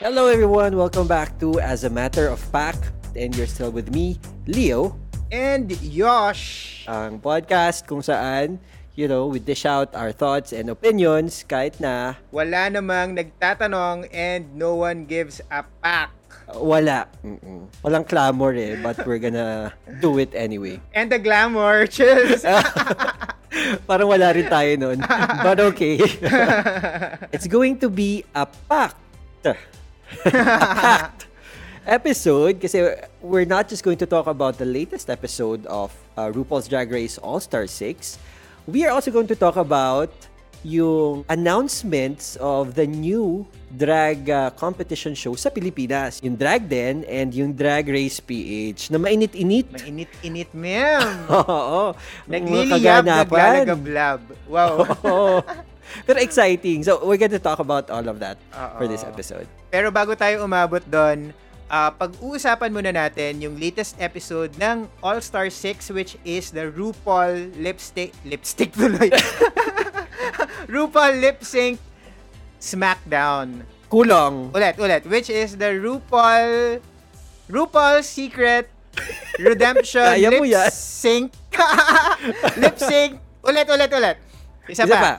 Hello everyone, welcome back to As a Matter of Fact. And you're still with me, Leo. And Yosh. Ang podcast kung saan, you know, we dish out our thoughts and opinions kahit na Wala namang nagtatanong and no one gives a pack. wala. Mm-mm. Walang clamor eh, but we're gonna do it anyway. And the glamour, cheers! Parang wala rin tayo nun. But okay. It's going to be a packed episode kasi we're not just going to talk about the latest episode of uh, RuPaul's Drag Race All-Star 6. We are also going to talk about yung announcements of the new drag uh, competition show sa Pilipinas. Yung Drag Den and yung Drag Race PH na mainit-init. Mainit-init, ma'am. Oo. Nagliliyab, naglalagablab. Wow. Oo. Pero exciting. So, we're going to talk about all of that for this episode. Pero bago tayo umabot doon, ah, pag-uusapan muna natin yung latest episode ng All-Star 6 which is the RuPaul Lipstick Lipstick tuloy. RuPaul Lip Sync Smackdown. Kulang. Ulit, ulit. Which is the RuPaul RuPaul Secret Redemption Lip. Sync Lip Sync Ulit, ulit, ulit. Isa, Isa pa. pa.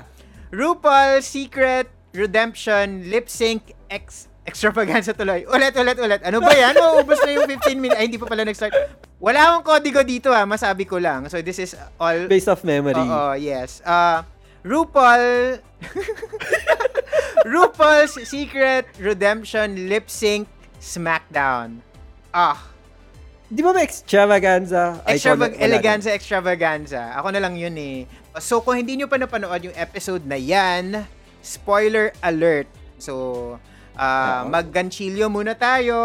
RuPaul Secret Redemption Lip Sync X extravaganza tuloy. Ulit, ulit, ulit. Ano ba yan? Mauubos na yung 15 minutes. Ay, hindi pa pala nag-start. Wala akong kodigo dito ha. Masabi ko lang. So, this is all... Based off memory. Oo, yes. Uh, RuPaul... RuPaul's Secret Redemption Lip Sync Smackdown. Ah, Di ba may extravaganza? Extravag eleganza, extravaganza. Ako na lang yun eh. So, kung hindi nyo pa napanood yung episode na yan, spoiler alert. So, uh, magganchilyo muna tayo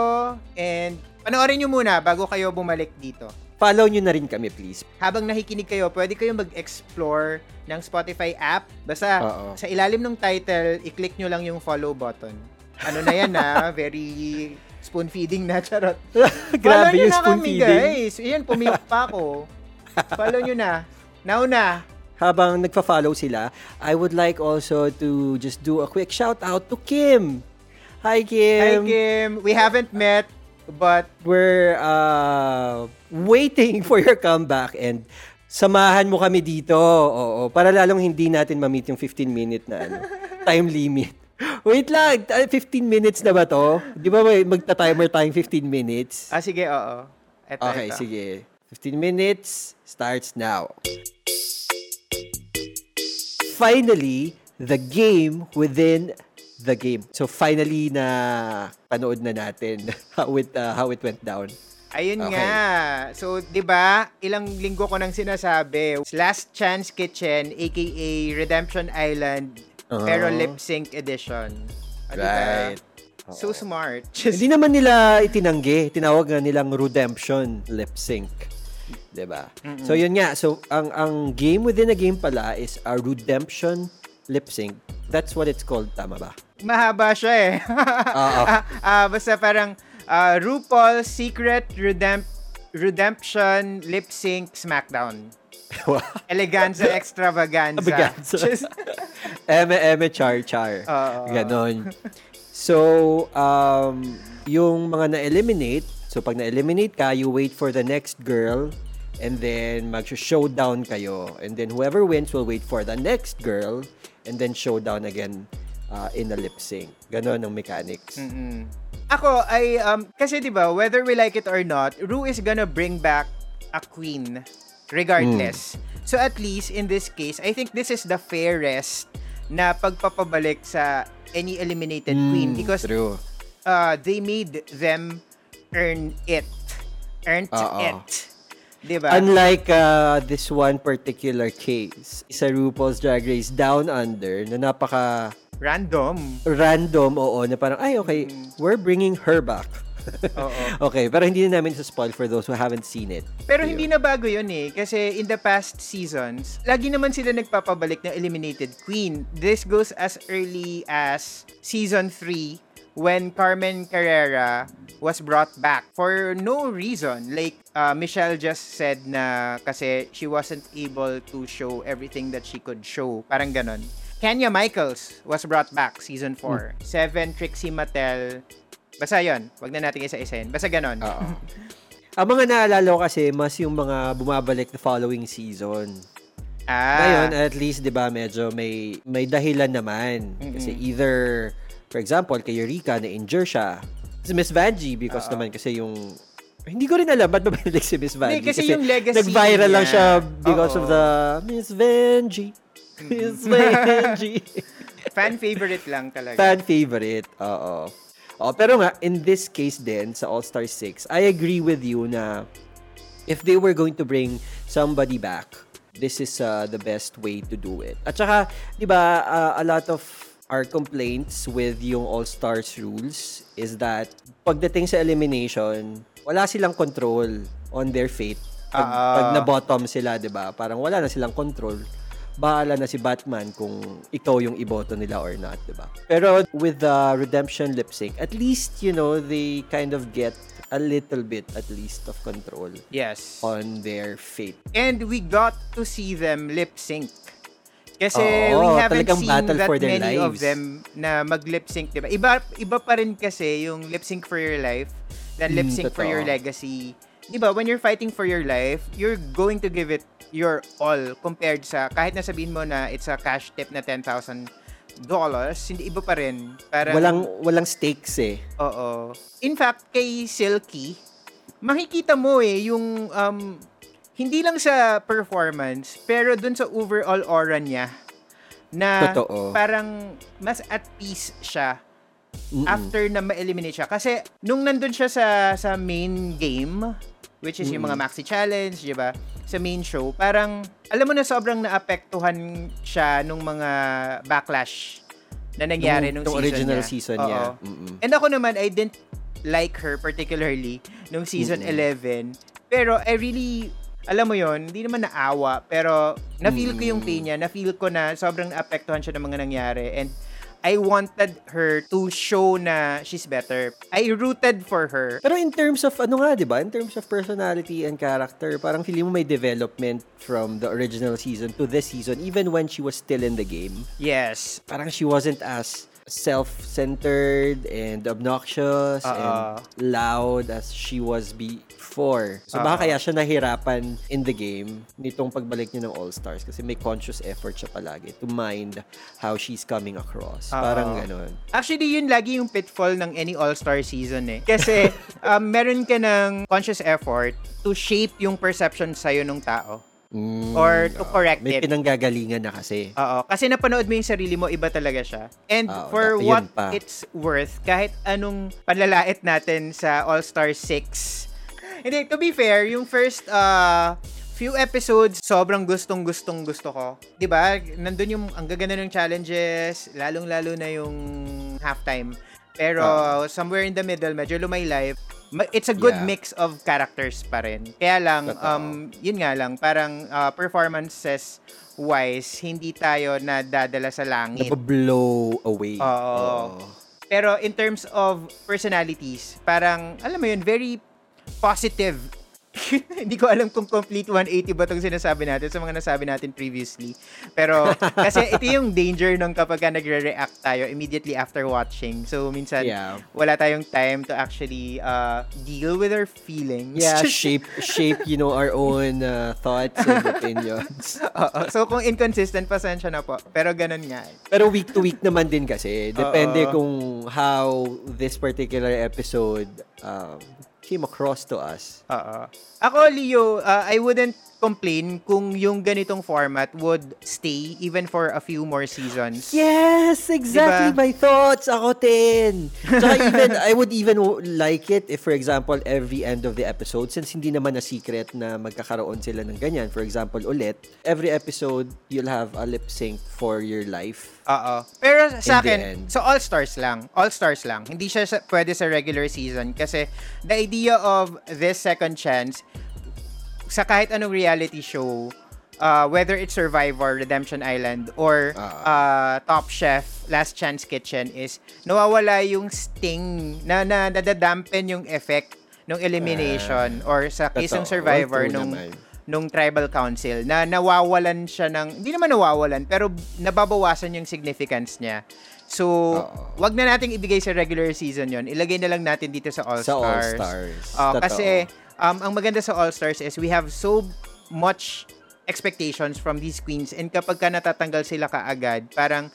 and panoorin nyo muna bago kayo bumalik dito. Follow nyo na rin kami, please. Habang nakikinig kayo, pwede kayong mag-explore ng Spotify app. Basta Oo. sa ilalim ng title, i-click nyo lang yung follow button. Ano na yan na, very spoon feeding na, charot. Follow Grabe nyo yung na spoon kami, feeding. guys. Iyan, pumiyok pa ako. Follow nyo na. Now na. Habang nagpa-follow sila, I would like also to just do a quick shout out to Kim. Hi, Kim. Hi, Kim. We haven't met, but We're uh, waiting for your comeback and samahan mo kami dito. Oo, para lalong hindi natin ma-meet yung 15 minute na ano, time limit. Wait lang, ah, 15 minutes na ba to? Di ba may magta-timer tayong 15 minutes? ah, sige, oo. Eto, Okay, eto. sige. 15 minutes starts now. Finally, the game within the game. So finally na panood na natin how it uh, how it went down. Ayun Okay. nga. So, 'di ba? Ilang linggo ko nang sinasabi, Last Chance Kitchen aka Redemption Island pero Uh-huh. lip sync edition. Diba? Right. So smart. Hindi naman nila itinanggi, tinawag nga nilang redemption lip sync. 'Di ba? So yun nga, so ang ang game within a game pala is a redemption lip sync. That's what it's called, tama ba? Mahaba siya eh. Oo. Ah, basta parang ah, RuPaul Secret Redemp Redemption Lip Sync Smackdown. Eleganza Extravaganza. Extravaganza. Just- eme eme char char. Oo. Ganon. So, um, yung mga na-eliminate, so pag na-eliminate ka, you wait for the next girl and then mag-showdown kayo. And then whoever wins will wait for the next girl and then showdown again uh, in a lip sync. Ganon ang mechanics. Mm-mm. Ako, I, um, kasi di ba whether we like it or not, Ru is gonna bring back a queen regardless. So at least in this case, I think this is the fairest na pagpapabalik sa any eliminated queen Mm, because True. uh, they made them earn it. Earned Oo. it. Diba? Unlike uh, this one particular case, sa RuPaul's Drag Race Down Under, na napaka Random. random, oo, na parang, ay, okay, we're bringing her back. Oo. okay, pero hindi na namin sa spoil for those who haven't seen it. Pero hindi na bago yun eh. Kasi in the past seasons, lagi naman sila nagpapabalik ng eliminated queen. This goes as early as season 3 when Carmen Carrera was brought back for no reason. Like, uh, Michelle just said na kasi she wasn't able to show everything that she could show. Parang ganon. Kenya Michaels was brought back season 4. Seven, Trixie Mattel, Basta yon wag na natin isa-isahin. Basta ganon. Oo. Ang mga naalala ko kasi, mas yung mga bumabalik the following season. Ah, Ngayon, at least, di ba, medyo may, may dahilan naman. Kasi either, for example, kay Eureka, na-injure siya. Si Miss Vanjie, because naman kasi yung... Hindi ko rin alam ba't ba binalik si Miss Vanjie. kasi yung legacy Nag-viral lang niya. siya because Oo. of the Miss Vanjie. Miss Vanjie. fan favorite lang talaga. Fan favorite. Oo. Oh, pero nga, in this case din, sa All-Star 6, I agree with you na if they were going to bring somebody back, this is uh, the best way to do it. At saka, di ba, uh, a lot of our complaints with yung All-Stars rules is that pagdating sa elimination, wala silang control on their fate. Pag, Ah. pag na-bottom sila, di ba? Parang wala na silang control bahala na si Batman kung ikaw yung iboto nila or not, di ba? Pero with the redemption lip sync, at least, you know, they kind of get a little bit, at least, of control Yes. on their fate. And we got to see them lip sync. Kasi Oo, we haven't seen battle that for their many of lives. them na mag-lip sync, diba? Iba, iba pa rin kasi yung lip sync for your life than lip Mm, sync for your legacy. Diba, when you're fighting for your life, you're going to give it your all compared sa, kahit na sabihin mo na it's a cash tip na $10,000, hindi iba pa rin. Parang, Walang, walang stakes eh. Oo. In fact, kay Silky, makikita mo eh yung um, hindi lang sa performance, pero dun sa overall aura niya na Totoo. parang mas at peace siya Mm-mm. after na ma-eliminate siya. Kasi nung nandun siya sa sa main game, which is yung mga maxi challenge, 'di ba? Sa main show, parang alam mo na sobrang naapektuhan siya nung mga backlash na nangyari nung, Nung season original niya. season Oo. niya. Mm-mm. And ako naman, I didn't like her particularly nung season 11. Pero I really, alam mo yon hindi naman naawa, pero na-feel ko yung pain niya, na-feel ko na sobrang apektuhan siya ng mga nangyari. And I wanted her to show na she's better. I rooted for her. Pero in terms of, ano nga, di ba? In terms of personality and character, parang feeling mo may development from the original season to this season, even when she was still in the game. Yes. parang she wasn't as self-centered and obnoxious Oo. and loud as she was before. So baka kaya siya nahirapan in the game nitong pagbalik niya ng All-Stars kasi may conscious effort siya palagi to mind how she's coming across. Oo. Parang ganun. Actually, yun lagi yung pitfall ng any all-star season eh. Kasi um, meron ka ng conscious effort to shape yung perception sa'yo ng tao. Mm, Or to correct may it. pinanggagalingan na kasi. Oo. Kasi napanood mo yung sarili mo, iba talaga siya. And Oo, for da- yun what pa. it's worth, kahit anong panlalait natin sa All-Star 6, hindi, to be fair, yung first uh, few episodes, sobrang gustong-gustong gusto ko. 'Di ba Nandun yung, ang gaganda ng challenges, lalong-lalo na yung halftime. Pero somewhere in the middle, medyo lumaylay. Ma- It's a good Yeah. mix of characters pa rin. Kaya lang, Totoo. um, yun nga lang, parang uh, performances wise, hindi tayo nadadala sa langit. Nabablow away. Oo. Pero in terms of personalities, parang, alam mo yun, very positive. Hindi ko alam kung complete 180 ba itong sinasabi natin sa mga nasabi natin previously. Pero, kasi ito yung danger nung kapag ka nagre-react tayo immediately after watching. So, minsan, Yeah. wala tayong time to actually uh, deal with our feelings. Yeah, shape, shape, you know, our own uh, thoughts and opinions. Oo. So, kung inconsistent, pasensya na po. Pero ganun nga. Pero week to week naman din kasi. Depende Oo. kung how this particular episode um, came across to us. Oo. Ako, Leo, uh, I wouldn't complain kung yung ganitong format would stay even for a few more seasons. Yes, exactly Diba? my thoughts. Ako din. Tsaka even, I would even like it if, for example, every end of the episode, since hindi naman na secret na magkakaroon sila ng ganyan. For example, ulit, every episode, you'll have a lip sync for your life. Oo. Pero sa akin, so All-Stars lang. All-Stars lang. Hindi siya sa, pwede sa regular season kasi the idea of this second chance sa kahit anong reality show, uh, whether it's Survivor, Redemption Island, or uh, Top Chef, Last Chance Kitchen is nawawala yung sting na, na nadadampen yung effect ng elimination or sa case ng Totoo. Survivor nung naman. nung tribal council na nawawalan siya ng hindi naman nawawalan pero nababawasan yung significance niya So, Oo. wag na nating ibigay sa regular season yon. Ilagay na lang natin dito sa All-Stars. Sa All-Stars. Ah, Totoo. kasi um, ang maganda sa All-Stars is we have so much expectations from these queens and kapag ka natatanggal sila kaagad, parang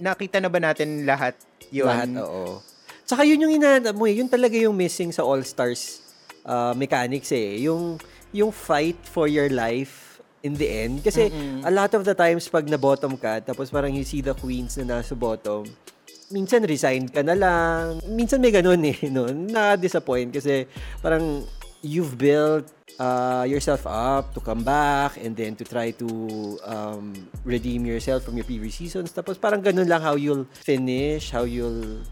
nakita na ba natin lahat yun? Lahat, oo. Tsaka yun yung inaanap mo eh. Yun talaga yung missing sa All-Stars uh, mechanics eh. Yung, yung fight for your life in the end. Kasi Mm-mm. a lot of the times pag na-bottom ka, tapos parang you see the queens na nasa bottom, minsan resign ka na lang. Minsan may ganun eh, no? Na-disappoint kasi parang you've built uh, yourself up to come back and then to try to um, redeem yourself from your previous seasons. Tapos parang ganun lang how you'll finish, how you'll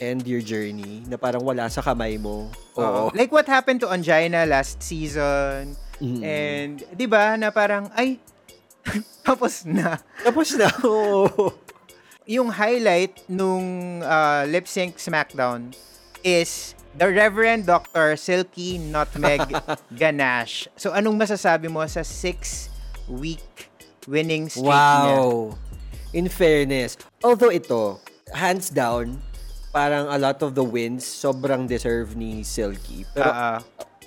end your journey na parang wala sa kamay mo. Oo. Like what happened to Angina last season. Mm. And, di ba, na parang, ay, tapos na. Tapos na. Oo. Yung highlight nung uh, lip sync SmackDown is the Reverend Dr. Silky Nutmeg Ganache. So, anong masasabi mo sa six-week winning streak niya? Wow. In fairness, although ito, hands down, parang a lot of the wins sobrang deserve ni Silky. Pero ah.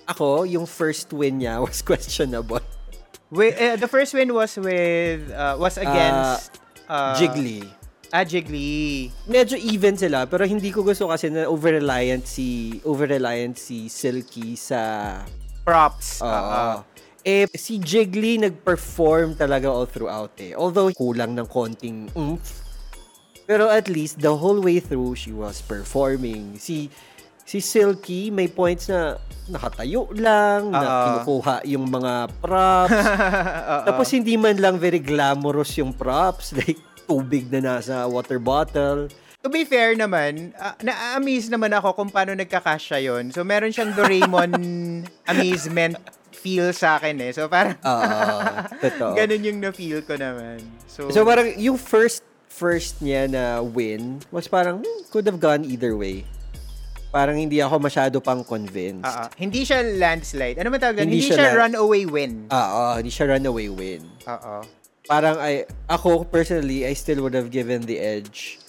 ako, yung first win niya was questionable. Wi- eh, the first win was with, uh, was against uh, Jiggly. Ah, Jiggly. Medyo even sila, pero hindi ko gusto kasi na over-reliant si, over-reliant si Silky sa Props. Oo. Ah, ah. eh, si Jiggly nag-perform talaga all throughout eh. Although, kulang ng konting oomph. Pero at least, the whole way through, she was performing. Si, si Silky, may points na nakatayo lang, na Oo. kinukuha yung mga props. Tapos, hindi man lang very glamorous yung props. Like, tubig na nasa water bottle. To be fair naman, ah, na-amaze naman ako kung paano nagkakasya yon. So, meron siyang Doraemon amazement feel sa akin eh. So, parang Oo, totoo. ganun yung na-feel ko naman. So, So parang yung first first niya na win was parang hmm, could have gone either way. Parang hindi ako masyado pang convinced. ah, ah. hindi siya landslide. Ano man tawag? Hindi Hindi, siya siya la- runaway win. Ah, oo, hindi siya runaway win. Oo. Parang I ako personally I still would have given the edge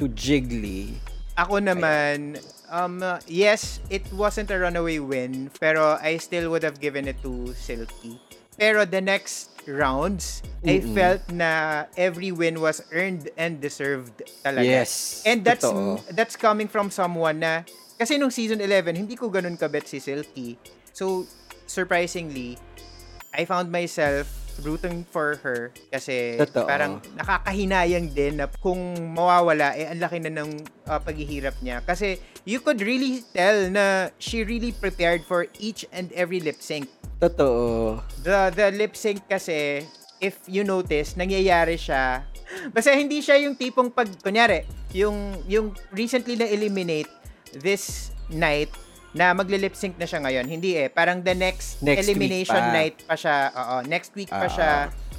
to Jiggly. Ako naman, um, yes, it wasn't a runaway win, pero I still would have given it to Silky. Pero the next rounds, I Mm-mm. felt na every win was earned and deserved talaga. Yes. And that's Totoo. that's coming from someone na kasi nung season 11 hindi ko ganun kabet si Silky. So surprisingly, I found myself rooting for her kasi Totoo. parang nakakahinayang din na kung mawawala eh ang laki na ng uh, paghihirap niya kasi you could really tell na she really prepared for each and every lip sync. Totoo. The the lip sync kasi if you notice nangyayari siya basta hindi siya yung tipong pag kunyari yung yung recently na eliminate this night na magle-lip sync na siya ngayon. Hindi eh. Parang the next, Next elimination pa. night pa siya. Oo, next week pa Ah. siya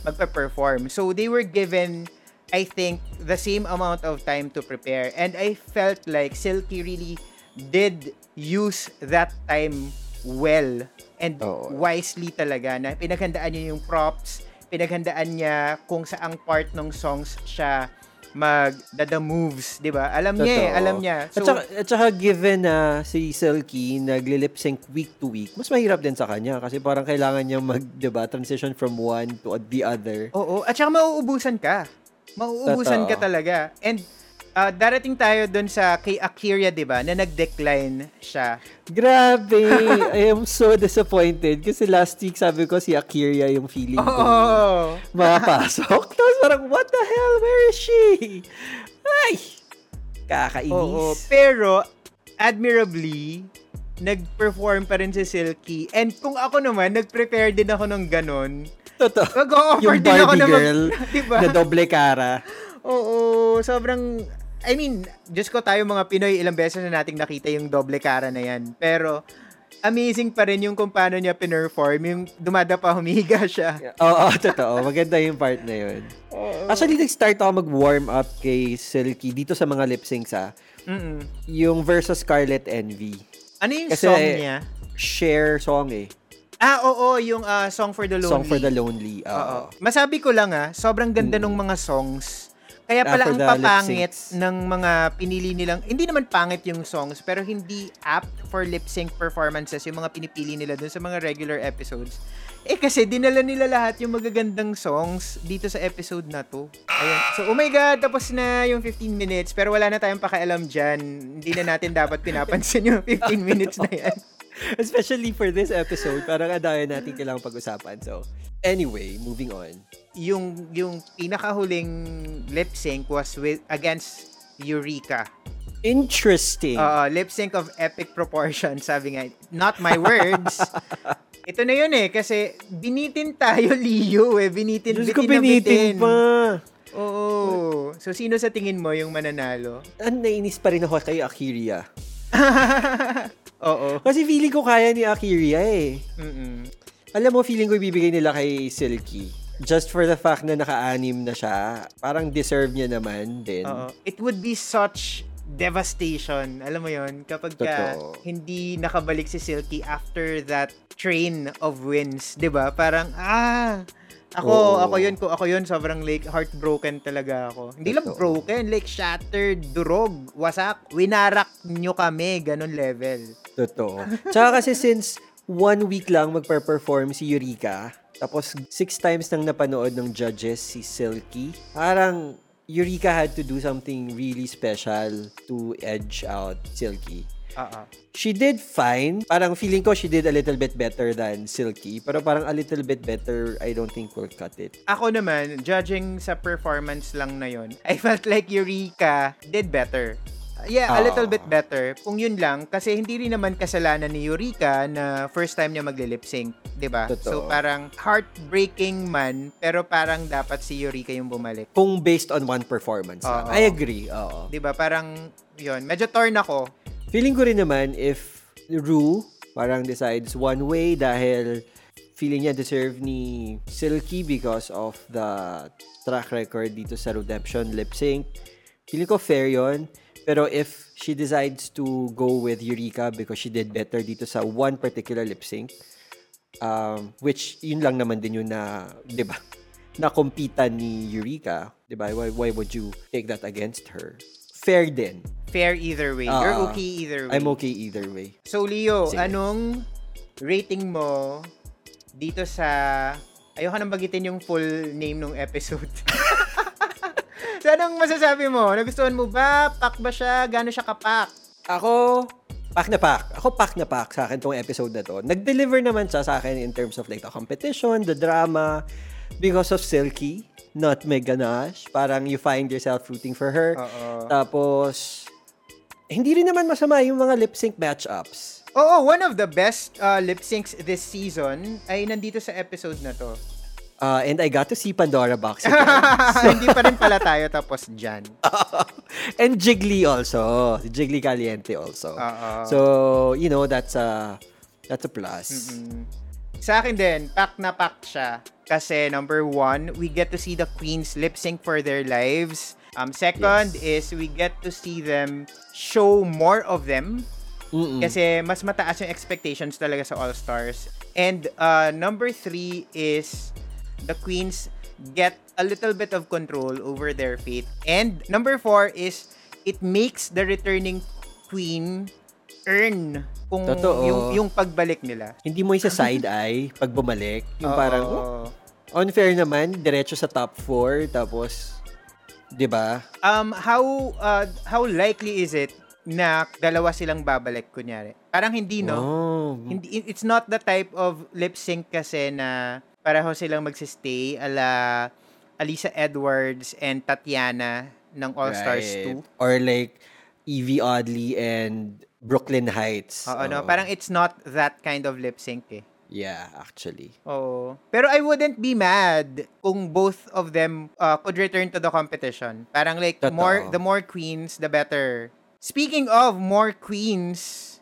magpe-perform. So they were given I think the same amount of time to prepare. And I felt like Silky really did use that time well and Oo. wisely talaga na pinaghandaan niya yung props, pinaghandaan niya kung saang part ng songs siya mag the moves, 'di ba? Alam niya, eh, Totoo. alam niya. at, So saka, at saka given na si Silky nagle-lip sync week to week, mas mahirap din sa kanya kasi parang kailangan niya mag, 'di ba, transition from one to the other. Oo, at saka mauubusan ka. Mauubusan ka Totoo. talaga. And ah, darating tayo dun sa kay Akira, 'di ba, na nag-decline siya. Grabe! I am so disappointed kasi last week sabi ko si Akira yung feeling ko makapasok. Parang, what the hell? Where is she? Ay! Kakainis. Oo, pero admirably nag-perform pa rin si Silky. And kung ako naman, nag-prepare din ako ng ganon. Totoo. Mag-offer Yung din ako na mag- diba? na doble cara. Oo, sobrang I mean, Diyos ko tayo mga Pinoy, ilang beses na nating nakita yung doble cara na yan. Pero, amazing pa rin yung kung paano niya pinerform, yung dumada pa, humihiga siya. Oo, totoo. Maganda yung part na yun. Actually, nag-start ako mag-warm up kay Silky dito sa mga lip syncs ah. Mm-mm. Yung versus Scarlet Envy. Ano yung Kasi- song niya? Share song eh. Ah, oo, yung ah, Song for the Lonely. Song for the Lonely. Oo. Oo. Masabi ko lang ah, sobrang ganda nung mga songs. Kaya pala After ang the lip papangit syncs. ng mga pinili nilang, hindi naman pangit yung songs, pero hindi apt for lip sync performances yung mga pinipili nila dun sa mga regular episodes. Eh kasi dinala nila lahat yung magagandang songs dito sa episode na to. Ayun. So, oh my God, tapos na yung 15 minutes, pero wala na tayong pakialam dyan. Hindi na natin dapat pinapansin yung 15 minutes na yan. Especially for this episode, parang ang dami natin kailangang pag-usapan. So, anyway, moving on. Yung, yung pinakahuling lip sync was with against Eureka. Interesting. Oo, lip sync of epic proportions, sabi nga. Not my words. Ito na yun eh, kasi binitin tayo, Leo eh. Binitin, Diyos bitin ko, bitin. binitin pa. Oo. So, sino sa tingin mo yung mananalo? Ang nainis pa rin ako kay Akiria. Oo. Kasi feeling ko kaya ni Akiria eh. Mm-mm. Alam mo, feeling ko ibibigay nila kay Silky. Just for the fact na naka-anim na siya, parang deserve niya naman din. Oo. It would be such devastation. Alam mo yon kapag ka Totoo. hindi nakabalik si Silky after that train of wins, 'di ba? Parang ah ako, Oo. ako yun, ko ako yun, sobrang like heartbroken talaga ako. Hindi lang Totoo. broken, like shattered, durog, wasak, winarak nyo kami, ganun level. Totoo. Tsaka kasi since one week lang magpa-perform si Eureka, tapos six times nang napanood ng judges si Silky, parang Eureka had to do something really special to edge out Silky. Oo. She did fine. Parang feeling ko she did a little bit better than Silky. Pero parang a little bit better, I don't think will cut it. Ako naman, judging sa performance lang na yon, I felt like Eureka did better. Yeah, a Ah. little bit better. Kung yun lang, kasi hindi rin naman kasalanan ni Eureka na first time niya magle-lip sync, 'di ba? So parang heartbreaking man, pero parang dapat si Eureka yung bumalik. Kung based on one performance. Oo. I agree. Oo. 'Di ba? Parang yun, medyo torn ako. Feeling ko rin naman if Rue parang decides one way dahil feeling niya deserve ni Silky because of the track record dito sa Redemption lip sync. Feeling ko fair yon. Pero if she decides to go with Eureka because she did better dito sa one particular lip sync, um, which yun lang naman din yun na, di ba, na compitan ni Eureka, di ba? Why, why would you take that against her? Fair din. Fair either way. You're Ah, okay either way. I'm okay either way. So Leo, Sige. anong rating mo dito sa ayoko nang bagitin yung full name ng episode. so anong masasabi mo? Nagustuhan mo ba? Pak ba siya? Gano'n siya kapak? Ako, pack na pack. Ako pack na pack sa akin tong episode na to. Nag-deliver naman siya sa akin in terms of like the competition, the drama, because of Silky, not Mega Nash. Parang you find yourself rooting for her. Oo. Tapos, hindi rin naman masama yung mga lip sync matchups. Oo, one of the best uh, lip syncs this season ay nandito sa episode na to. Uh, and I got to see Pandora Box again. Hindi pa rin pala tayo tapos dyan. and Jiggly also. Jiggly Caliente also. Oo. So, you know, that's a, that's a plus. Mm. Sa akin din, pack na pack siya. Kasi number one, we get to see the queens lip sync for their lives. Um, second is we get to see them show more of them. Mm-mm. Kasi mas mataas yung expectations talaga sa All Stars. And uh, number three is the queens get a little bit of control over their fate. And number four is it makes the returning queen earn kung Totoo. yung yung pagbalik nila. Hindi mo isa side eye pag bumalik. Yung Oo. parang, oh, unfair naman, diretso sa top 4, tapos, di ba? Um how uh, how likely is it na dalawa silang babalik kunyari? Parang hindi no. Oh. Hindi it's not the type of lip sync kasi na pareho silang magsistay ala Alisa Edwards and Tatiana ng All Stars Right. 2. Or like, Evie Oddly and Brooklyn Heights. Oo, no, Oo. parang it's not that kind of lip sync eh. Yeah, actually. Oo. Pero I wouldn't be mad kung both of them uh, could return to the competition. Parang like Totoo. more the more queens the better. Speaking of more queens,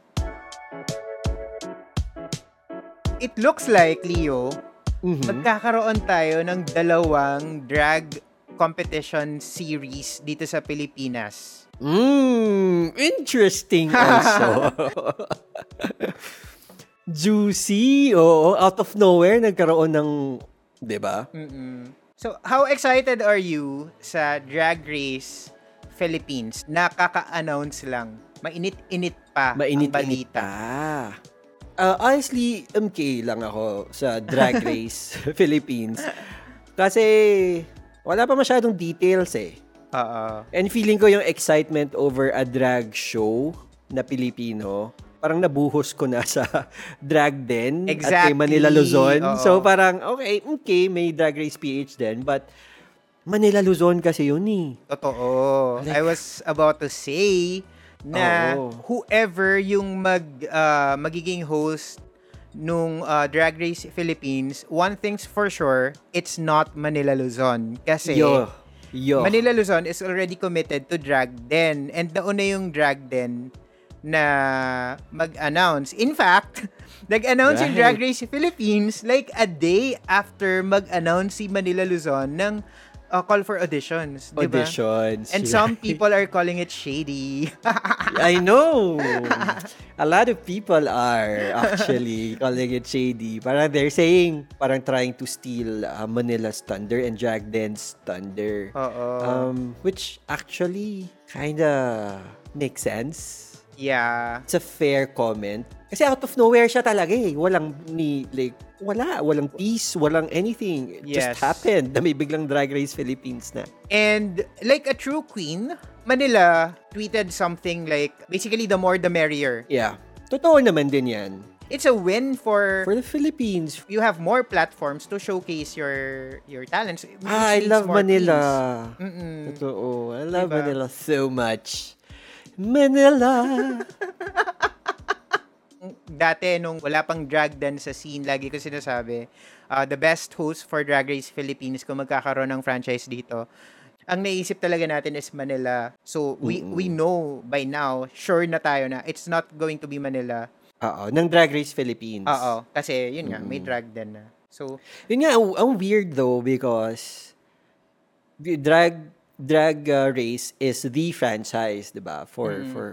it looks like Leo, Mhm. magkakaroon tayo ng dalawang drag competition series dito sa Pilipinas. Mm, interesting also. Juicy. Oo, out of nowhere, nagkaroon ng, di ba? So, how excited are you sa Drag Race Philippines? Nakaka-announce lang. Mainit-init pa Mainit-init ang balita. pa. Uh, honestly, MK lang ako sa Drag Race Philippines. Kasi wala pa masyadong details eh. Oo. And feeling ko yung excitement over a drag show na Pilipino, parang nabuhos ko na sa drag din at kay Exactly. Manila Luzon. Oo. So parang, okay, okay, may Drag Race PH din, but Manila Luzon kasi yun eh. Totoo. I was about to say na Oo. whoever yung mag ah, magiging host nung ah, Drag Race Philippines, one thing's for sure, it's not Manila Luzon. Kasi Yo. Yo. Manila Luzon is already committed to Drag Den. And nauna yung Drag Den na mag-announce. In fact, nag-announce yung Right. Drag Race Philippines like a day after mag-announce si Manila Luzon ng uh, call for auditions. di ba? Auditions. And some people are calling it shady. I know. A lot of people are actually calling it shady. Parang they're saying, parang trying to steal uh, Manila's thunder and drag Den's thunder. Oo. Um, which actually kinda makes sense. Yeah. It's a fair comment. Kasi out of nowhere siya talaga eh. Walang ni, like, wala. Walang peace, walang anything. It Yes. just happened na may biglang Drag Race Philippines na. And like a true queen, Manila tweeted something like, basically the more the merrier. Yeah. Totoo naman din yan. It's a win for For the Philippines, you have more platforms to showcase your your talents. Ah, I love Manila. Totoo. I love Diba? Manila so much. Manila. Dati, nung wala pang drag dan sa scene, lagi ko sinasabi, uh, the best host for Drag Race Philippines kung magkakaroon ng franchise dito, ang naisip talaga natin is Manila. So, we we know by now, sure na tayo na it's not going to be Manila. Oo, ng Drag Race Philippines. Oo. Kasi, yun nga, may drag dan na. So, Yun nga, ang, ang weird though because drag drag uh, race is the franchise, 'di ba? For Mm. for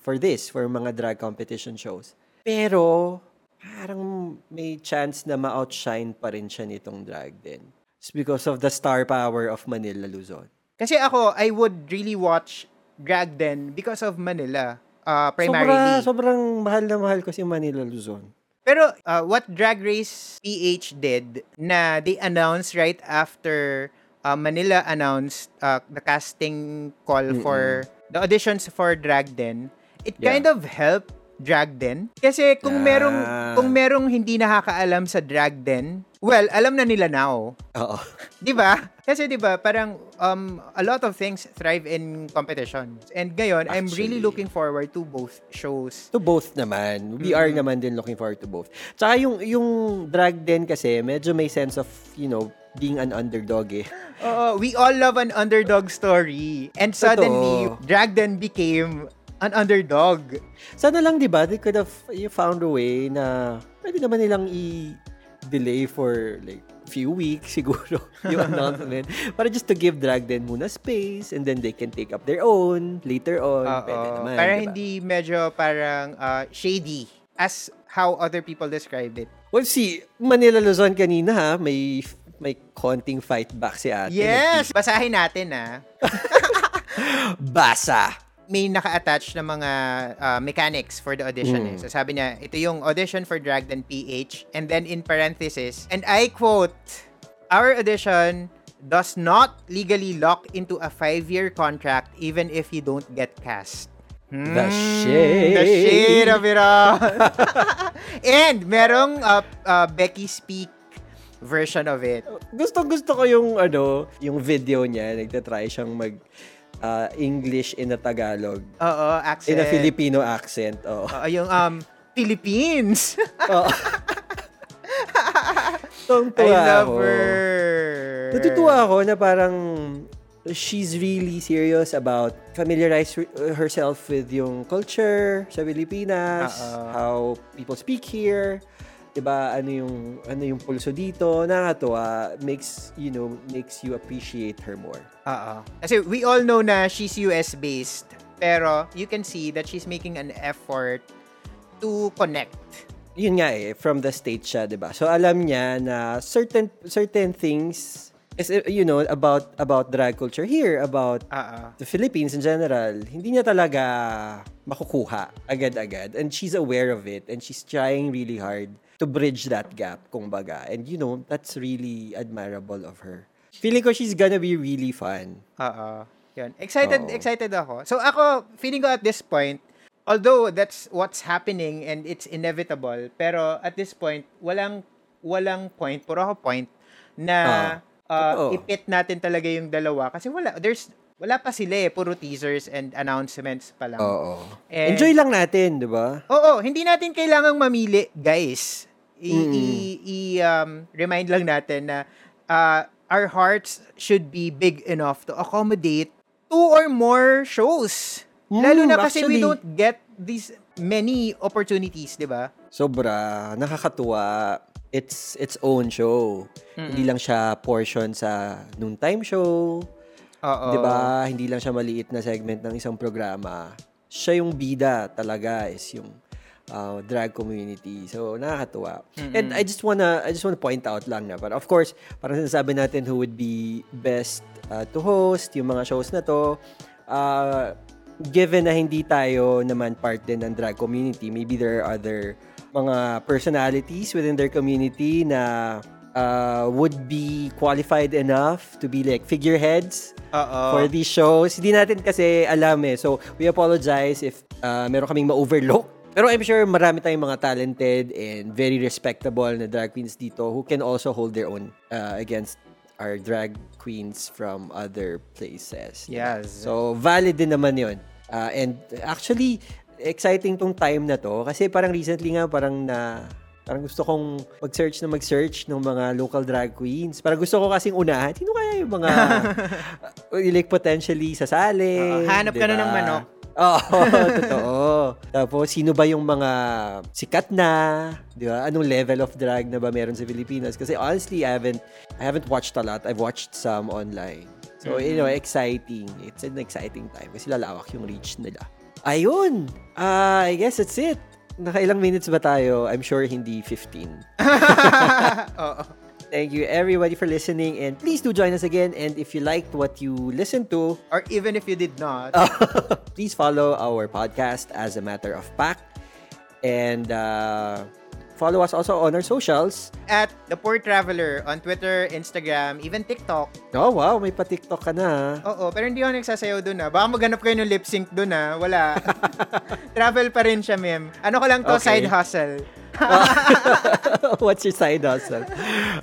for this, for mga drag competition shows. Pero parang may chance na ma-outshine pa rin siya nitong drag din. It's because of the star power of Manila Luzon. kasi ako, I would really watch drag den because of Manila. Uh, Sobra, primarily. sobrang mahal na mahal ko si Manila Luzon. Pero uh, what Drag Race PH did na they announced right after uh, Manila announced uh, the casting call for the auditions for Drag Den, it Yeah. kind of helped Drag Den. Kasi kung merong Ah. kung merong hindi nakakaalam sa Drag Den, well, alam na nila now. Oo. 'Di ba? Kasi 'di ba, parang um a lot of things thrive in competitions. And ngayon, I'm really Actually. looking forward to both shows. To both naman. We are naman din looking forward to both. Tsaka yung, yung drag din kasi, medyo may sense of, you know, being an underdog eh. Oo, we all love an underdog story. And suddenly, Totoo. Drag Den became an underdog. Sana lang, di ba, they could have you found a way na pwede naman nilang i-delay for like few weeks siguro yung announcement. Para just to give drag din muna space and then they can take up their own later on. Pwede Oo, naman, para di ba? hindi medyo parang uh, shady as how other people described it. Well, see, Manila Luzon kanina ha, may may konting fight back si ate. Yes! Basahin natin ah. Basa. May naka-attach na mga uh, mechanics for the audition. Mm. Eh. So sabi niya, ito yung audition for Drag Den PH. And then in parenthesis, and I quote, Our audition does not legally lock into a five-year contract even if you don't get cast. The Mm, shade. The shade of it all. And merong uh, uh, Becky Speak version of it. Gusto gusto ko yung ano, yung video niya, nagta-try siyang mag uh, English in a Tagalog, Oo, accent. in a Filipino accent. Oh. Oo, yung um, Philippines. oh. I Tuwa love ako. her. Natutuwa ako na parang she's really serious about familiarize her- herself with yung culture sa Pilipinas, Oo. how people speak here, 'di ba? Ano yung ano yung pulso dito? Nakakatuwa, makes you know, makes you appreciate her more. Oo. Kasi we all know na she's US based. Pero you can see that she's making an effort to connect. Yun nga eh, from the state siya, 'di ba? So alam niya na certain certain things Kasi, you know, about about drag culture here, about Oo. the Philippines in general, hindi niya talaga makukuha agad-agad. And she's aware of it. And she's trying really hard to bridge that gap, kumbaga. And, you know, that's really admirable of her. Feeling ko she's gonna be really fun. Oo. Yun. Excited, Oo. excited ako. So ako, feeling ko at this point, although that's what's happening and it's inevitable, pero at this point, walang walang point, puro ako point, na uh, Totoo. ipit natin talaga yung dalawa. Kasi wala, there's, wala pa sila eh, puro teasers and announcements pa lang. Oo. And- Enjoy lang natin, di ba? Oo, hindi natin kailangang mamili, guys. I, Mm-mm. i- i- um, remind lang natin na uh, our hearts should be big enough to accommodate two or more shows. Lalo Mm, na kasi we actually. don't get these many opportunities, di ba? Sobra. Nakakatuwa. It's its own show. Hindi lang siya portion sa noontime show. Oo. 'Di ba? Hindi lang siya maliit na segment ng isang programa. Siya yung bida talaga is yung uh, drag community. So nakakatuwa. And I just wanna I just wanna point out lang na but of course, parang sinasabi natin who would be best uh, to host yung mga shows na to. Uh, given na hindi tayo naman part din ng drag community, maybe there are other mga personalities within their community na uh, would be qualified enough to be like figureheads Oo. for these shows. Hindi natin kasi alam eh. So, we apologize if uh, meron kaming ma-overlook. Pero I'm sure marami tayong mga talented and very respectable na drag queens dito who can also hold their own uh, against our drag queens from other places. Yes. So, valid din naman yun. Uh, and actually, exciting tong time na to kasi parang recently nga parang na parang gusto kong mag-search na mag-search ng mga local drag queens. Parang gusto ko kasing unahan. Sino kaya yung mga uh, like potentially sasali? Oo, hanap ka na diba? ng manok. Oo, totoo. Tapos, sino ba yung mga sikat na? Di ba? Anong level of drag na ba meron sa Pilipinas? Kasi honestly, I haven't, I haven't watched a lot. I've watched some online. So, you know, exciting. It's an exciting time kasi lalawak yung reach nila. Ayun! Ah, I guess that's it. Nakailang minutes ba tayo? I'm sure hindi 15. Oo. Thank you everybody for listening and please do join us again and if you liked what you listened to, Or even if you did not. please follow our podcast as a matter of fact and uh, follow us also on our socials. At The Poor Traveler on Twitter, Instagram, even TikTok. Oh wow, may pa-TikTok ka na. Oo, pero hindi ako nagsasayaw dun ah. Baka maghanap kayo ng lip sync dun ah. Wala. Travel pa rin siya, mem. Ano ko lang to, Okay. side hustle. What's your side hustle?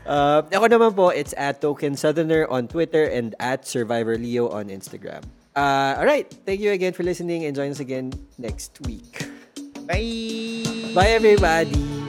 Uh, ako naman po, it's at Token Southerner on Twitter and at Survivor Leo on Instagram. Uh, alright, thank you again for listening and join us again next week. Bye! Bye everybody!